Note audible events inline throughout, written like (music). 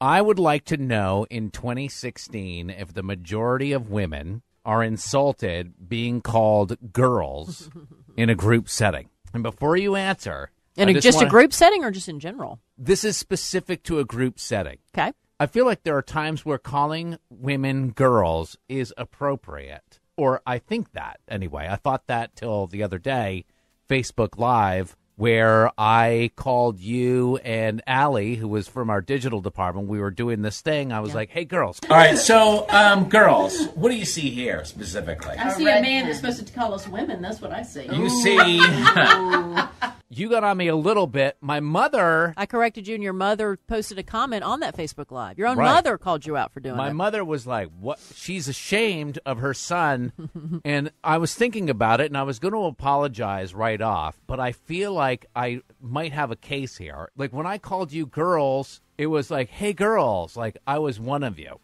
I would like to know in 2016 if the majority of women are insulted being called girls (laughs) in a group setting. And before you answer, In a, just wanna- a group setting or just in general? This is specific to a group setting. Okay. I feel like there are times where calling women girls is appropriate. Or I think that anyway. I thought that till the other day, Facebook Live, where I called you and Allie, who was from our digital department. We were doing this thing. I was like, hey, girls. All right, so, um, girls, what do you see here specifically? I see a man that's supposed to call us women. That's what I see. You see, (laughs) you got on me a little bit. My mother. I corrected you, and your mother posted a comment on that Facebook Live. Your own Right. mother called you out for doing My it. mother was like, "What? She's ashamed of her son." (laughs) and I was thinking about it, and I was going to apologize right off, but I feel like I might have a case here. Like when I called you girls, it was like, "Hey, girls!" Like I was one of you.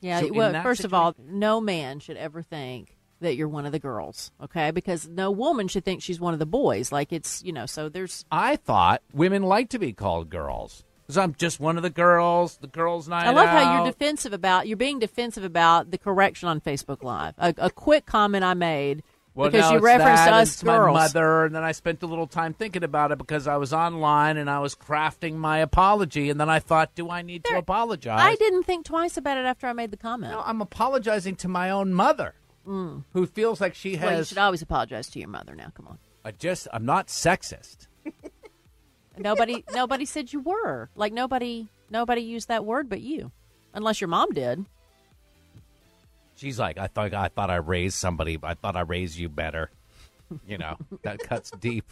Yeah. So well, first of all, no man should ever think that you're one of the girls, okay? Because no woman should think she's one of the boys. Like it's, you know, so there's. I thought women like to be called girls because I'm just one of the girls. The girls' night. I love how you're defensive about you're being defensive about the correction on Facebook Live. A, a quick comment I made Well, because now you referenced that, us girls. my mother, and then I spent a little time thinking about it because I was online and I was crafting my apology, and then I thought, do I need to apologize? I didn't think twice about it after I made the comment. No, I'm apologizing to my own mother, Mm. who feels like she has. well, you should always apologize to your mother. Now, come on. I just, I'm not sexist. (laughs) Nobody, nobody said you were. Like nobody, nobody used that word but you, unless your mom did. She's like, I thought, I thought I raised somebody. I thought I raised you better. You know, (laughs) that cuts deep.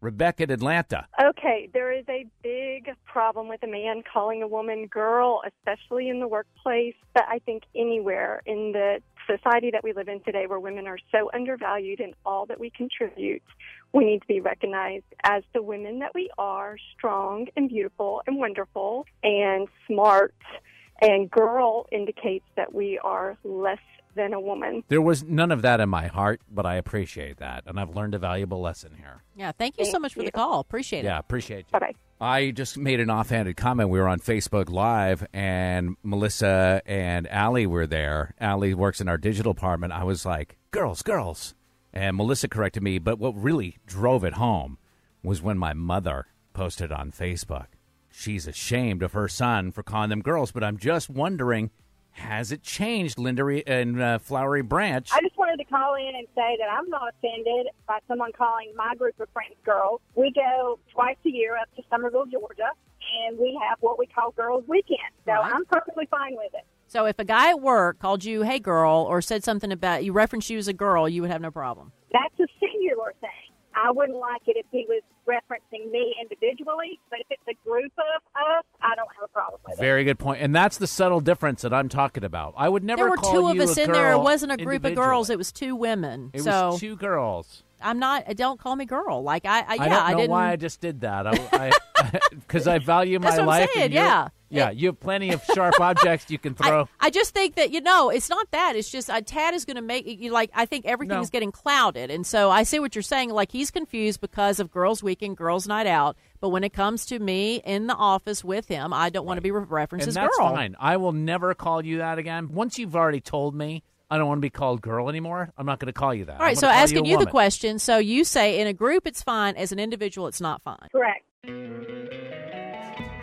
Rebecca in Atlanta. Okay, there is a big problem with a man calling a woman girl, especially in the workplace, but I think anywhere in the society that we live in today where women are so undervalued in all that we contribute, we need to be recognized as the women that we are, strong and beautiful and wonderful and smart. And girl indicates that we are less than a woman. There was none of that in my heart, but I appreciate that, and I've learned a valuable lesson here. Yeah, thank you so Thank much for the call. Appreciate it. Yeah, appreciate you. Bye bye. I just made an offhanded comment. We were on Facebook Live, and Melissa and Allie were there. Allie works in our digital department. I was like, girls, girls. And Melissa corrected me, but what really drove it home was when my mother posted on Facebook. She's ashamed of her son for calling them girls, but I'm just wondering, has it changed, Linda Re- and uh, Flowery Branch? I just wanted to call in and say that I'm not offended by someone calling my group of friends girls. We go twice a year up to Summerville, Georgia, and we have what we call Girls Weekend. So Right. I'm perfectly fine with it. So if a guy at work called you "Hey girl" or said something about you, referenced you as a girl, you would have no problem. That's a singular thing. I wouldn't like it if he was referencing me individually, but if it's a group of us, I don't have a problem with it. Very good point. And that's the subtle difference that I'm talking about. I would never there were two of us in there. It wasn't a group of girls. It was two women. It so was two girls. I'm not. Uh, don't call me girl. Like I, I yeah, I don't know didn't. why I just did that. I because (laughs) I, value my That's what I'm life. saying, yeah. Yeah. You have plenty of sharp (laughs) objects you can throw. I just think that you know it's not that it's just uh, Tad is going to make you like I think everything No. getting clouded and so I see what you're saying like he's confused because of girls weekend girls night out but when it comes to me in the office with him I don't want to be re- referenced and as that's girl fine. I will never call you that again. Once you've already told me I don't want to be called girl anymore, I'm not going to call you that. all right so asking you, you, the question so you say in a group it's fine as an individual it's not fine Correct.